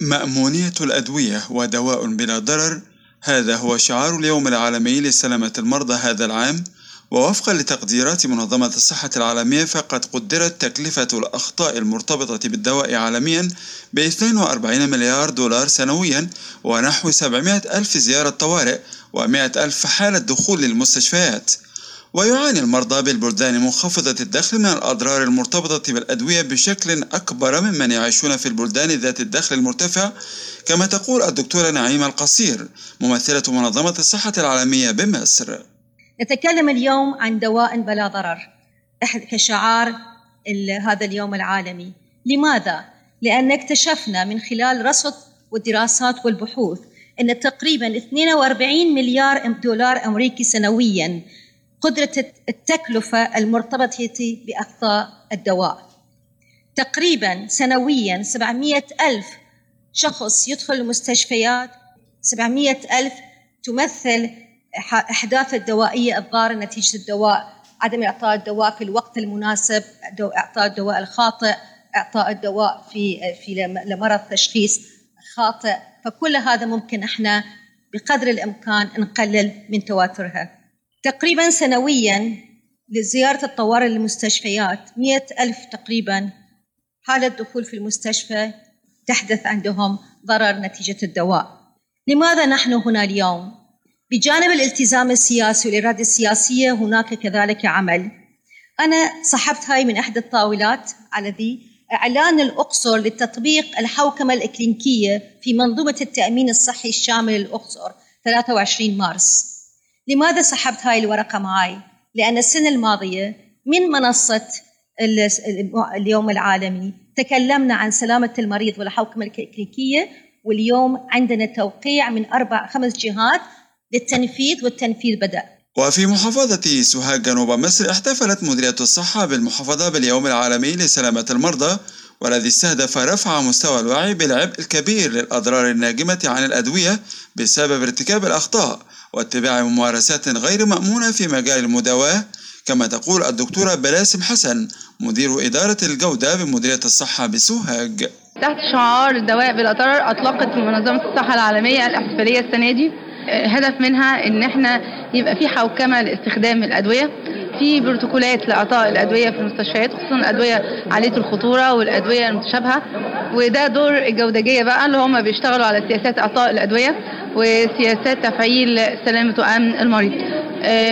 مأمونية الأدوية ودواء بلا ضرر. هذا هو شعار اليوم العالمي لسلامة المرضى هذا العام. ووفقا لتقديرات منظمة الصحة العالمية فقد قدرت تكلفة الأخطاء المرتبطة بالدواء عالميا ب 42 مليار دولار سنويا ونحو 700 ألف زيارة طوارئ و100 ألف حالة دخول للمستشفيات. ويعاني المرضى بالبلدان منخفضة الدخل من الأضرار المرتبطة بالأدوية بشكل أكبر ممن يعيشون في البلدان ذات الدخل المرتفع كما تقول الدكتورة نعيمة القصير ممثلة منظمة الصحة العالمية بمصر نتكلم اليوم عن دواء بلا ضرر كشعار هذا اليوم العالمي لماذا؟ لأن اكتشفنا من خلال رصد والدراسات والبحوث أن تقريبا 42 مليار دولار أمريكي سنويا قدرة التكلفة المرتبطة بأخطاء الدواء. تقريبا سنويا 700 ألف شخص يدخل المستشفيات 700 ألف تمثل أحداث الدوائية الضارة نتيجة الدواء عدم إعطاء الدواء في الوقت المناسب إعطاء الدواء الخاطئ إعطاء الدواء في في لمرض تشخيص خاطئ. فكل هذا ممكن إحنا بقدر الإمكان نقلل من تواترها. تقريبا سنويا لزيارة الطوارئ للمستشفيات مئة ألف تقريبا. حالة دخول في المستشفى تحدث عندهم ضرر نتيجة الدواء. لماذا نحن هنا اليوم؟ بجانب الالتزام السياسي والإرادة السياسية هناك كذلك عمل. أنا صحبت هاي من إحدى الطاولات على ذي إعلان الأقصر لتطبيق الحوكمة الإكلينيكية في منظومة التأمين الصحي الشامل للأقصر 23 مارس. لماذا سحبت هاي الورقة معي؟ لأن السنة الماضية من منصة اليوم العالمي تكلمنا عن سلامة المريض والحوكمة الكلينيكية واليوم عندنا توقيع من أربع خمس جهات للتنفيذ والتنفيذ بدأ وفي محافظة سوهاج جنوب مصر احتفلت مديرية الصحة بالمحافظة باليوم العالمي لسلامة المرضى والذي استهدف رفع مستوى الوعي بالعبء الكبير للأضرار الناجمة عن الأدوية بسبب ارتكاب الأخطاء واتباع ممارسات غير مأمونة في مجال المداواة كما تقول الدكتورة بلاسم حسن مدير إدارة الجودة بمديرية الصحة بسوهاج. تحت شعار الدواء بلا ضرر أطلقت منظمة الصحة العالمية الإحتفالية السنة دي. هدف منها إن إحنا يبقى في حوكمة لاستخدام الأدوية في بروتوكولات لإعطاء الأدوية في المستشفيات خصوصا الأدوية عالية الخطورة والأدوية المتشابهة. وده دور الجودجية بقى اللي هم بيشتغلوا على سياسات إعطاء الأدوية. وسياسات تفعيل سلامة وأمن المريض.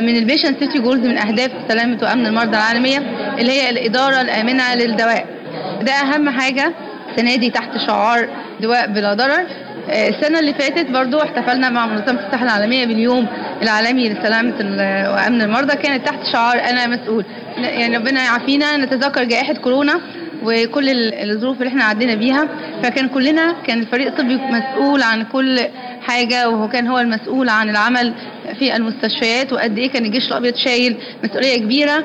من ال patient safety goals من أهداف سلامة وأمن المرضى العالمية اللي هي الإدارة الأمنة للدواء. ده أهم حاجة السنة دي تحت شعار دواء بلا ضرر. السنة اللي فاتت برضو احتفلنا مع منظمة الصحة العالمية باليوم العالمي لسلامة وأمن المرضى. كانت تحت شعار أنا مسؤول. يعني ربنا يعافينا. نتذكر جائحة كورونا وكل الظروف اللي إحنا عدينا بيها. فكان كلنا كان الفريق الطبي مسؤول عن كل حاجة وهو كان هو المسؤول عن العمل في المستشفيات وقد إيه كان الجيش الأبيض شايل مسؤولية كبيرة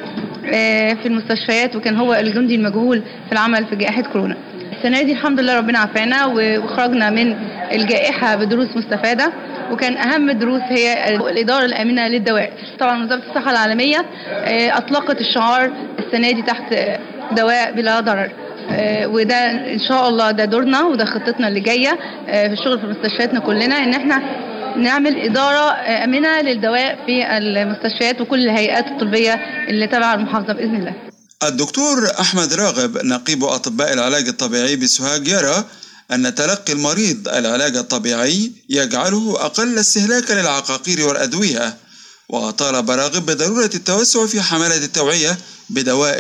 في المستشفيات وكان هو الجندي المجهول في العمل في جائحة كورونا. السنة دي الحمد لله ربنا عافانا وخرجنا من الجائحة بدروس مستفادة. وكان أهم الدروس هي الإدارة الآمنة للدواء. طبعا منظمة الصحة العالمية أطلقت الشعار السنة دي تحت دواء بلا ضرر. وده إن شاء الله ده دورنا وده خطتنا اللي جاية في الشغل في مستشفياتنا كلنا إن إحنا نعمل إدارة آمنة للدواء في المستشفيات وكل الهيئات الطبية اللي تبع المحافظة بإذن الله. الدكتور أحمد راغب نقيب أطباء العلاج الطبيعي بسوهاج يرى أن تلقي المريض العلاج الطبيعي يجعله أقل استهلاكا للعقاقير والأدوية. وطالب راغب بضرورة التوسع في حملة التوعية بدواء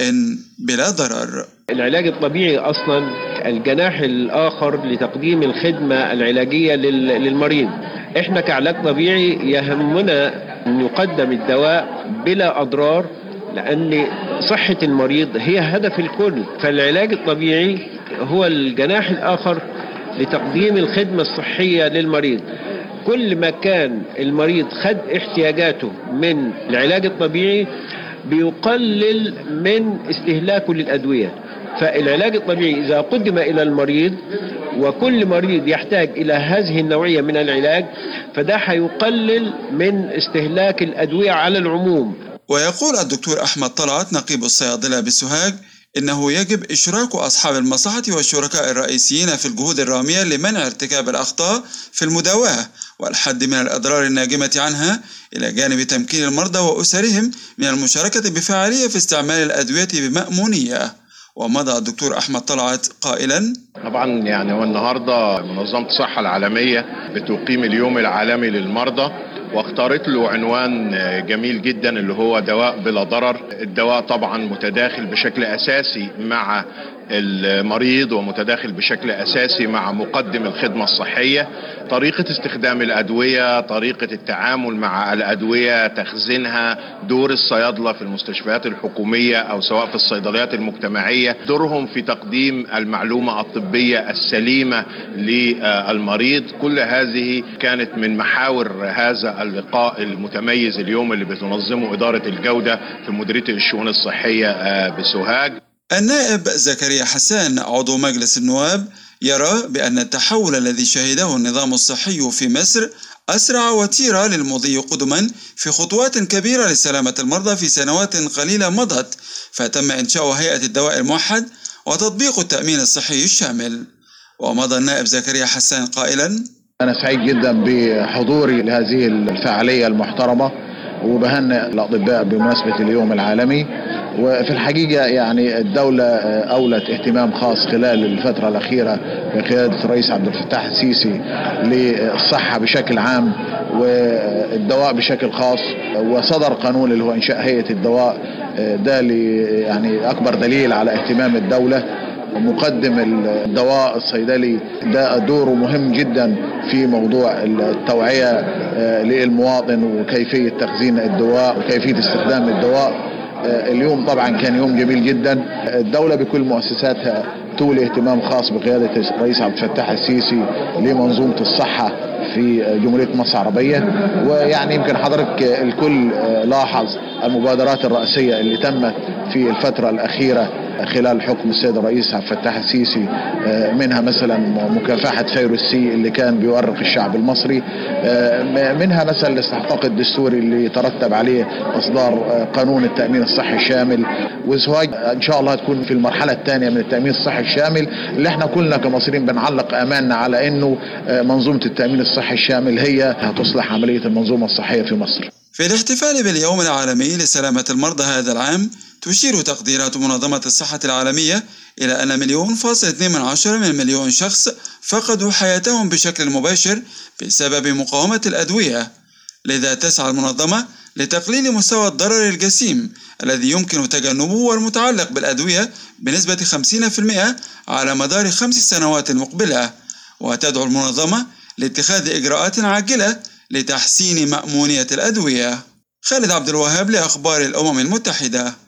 بلا ضرر. العلاج الطبيعي أصلا الجناح الآخر لتقديم الخدمة العلاجية للمريض. إحنا كعلاج طبيعي يهمنا أن يقدم الدواء بلا أضرار لأن صحة المريض هي هدف الكل. فالعلاج الطبيعي هو الجناح الآخر لتقديم الخدمة الصحية للمريض. كل ما كان المريض خد احتياجاته من العلاج الطبيعي بيقلل من استهلاكه للأدوية. فالعلاج الطبيعي إذا قدم إلى المريض وكل مريض يحتاج إلى هذه النوعية من العلاج فده هيقلل من استهلاك الأدوية على العموم. ويقول الدكتور أحمد طلعت نقيب الصيادلة بسوهاج إنه يجب إشراك أصحاب المصلحة والشركاء الرئيسيين في الجهود الرامية لمنع ارتكاب الأخطاء في المداواة. والحد من الأضرار الناجمة عنها إلى جانب تمكين المرضى وأسرهم من المشاركة بفعالية في استعمال الأدوية بمأمونية. ومضى الدكتور أحمد طلعت قائلا طبعا يعني والنهارده منظمة الصحة العالمية بتقيم اليوم العالمي للمرضى واختارت له عنوان جميل جدا اللي هو دواء بلا ضرر. الدواء طبعا متداخل بشكل أساسي مع المريض ومتداخل بشكل أساسي مع مقدم الخدمة الصحية طريقة استخدام الأدوية طريقة التعامل مع الأدوية تخزينها دور الصيادلة في المستشفيات الحكومية أو سواء في الصيدليات المجتمعية دورهم في تقديم المعلومة الطبية السليمة للمريض. كل هذه كانت من محاور هذا اللقاء المتميز اليوم اللي بتنظمه إدارة الجودة في مديرية الشؤون الصحية بسوهاج. النائب زكريا حسان عضو مجلس النواب يرى بأن التحول الذي شهده النظام الصحي في مصر أسرع وتيرة للمضي قدما في خطوات كبيرة لسلامة المرضى في سنوات قليلة مضت فتم إنشاء هيئة الدواء الموحد وتطبيق التأمين الصحي الشامل. ومضى النائب زكريا حسان قائلا أنا سعيد جدا بحضوري لهذه الفعالية المحترمة وبهنئ الأطباء بمناسبة اليوم العالمي. وفي الحقيقة يعني الدولة أولت اهتمام خاص خلال الفترة الأخيرة بقيادة الرئيس عبد الفتاح السيسي للصحة بشكل عام والدواء بشكل خاص وصدر قانون اللي هو إنشاء هيئة الدواء. ده يعني أكبر دليل على اهتمام الدولة. مقدم الدواء الصيدلي ده دوره مهم جدا في موضوع التوعية للمواطن وكيفية تخزين الدواء وكيفية استخدام الدواء. اليوم طبعا كان يوم جميل جدا. الدولة بكل مؤسساتها تولي اهتمام خاص بقيادة الرئيس عبد الفتاح السيسي لمنظومة الصحة في جمهورية مصر العربية. ويعني يمكن حضرتك الكل لاحظ المبادرات الرئيسية اللي تمت في الفترة الأخيرة. خلال حكم السيد الرئيس عبد الفتاح السيسي منها مثلا مكافحة فيروس سي اللي كان بيؤرق الشعب المصري. منها مثلا الاستحقاق الدستوري اللي ترتب عليه إصدار قانون التأمين الصحي الشامل. وزواج إن شاء الله تكون في المرحلة الثانية من التأمين الصحي الشامل. اللي إحنا كلنا كمصريين بنعلق أماننا على أنه منظومة التأمين الصحي الشامل هي هتصلح عملية المنظومة الصحية في مصر. في الاحتفال باليوم العالمي لسلامة المرضى هذا العام تشير تقديرات منظمة الصحة العالمية إلى أن مليون فاصل اثنين من عشرة من مليون شخص فقدوا حياتهم بشكل مباشر بسبب مقاومة الأدوية. لذا تسعى المنظمة لتقليل مستوى الضرر الجسيم الذي يمكن تجنبه والمتعلق بالأدوية بنسبة 50% على مدار خمس سنوات المقبلة وتدعو المنظمة لاتخاذ إجراءات عاجلة لتحسين مأمونية الأدوية. خالد عبد الوهاب لأخبار الأمم المتحدة.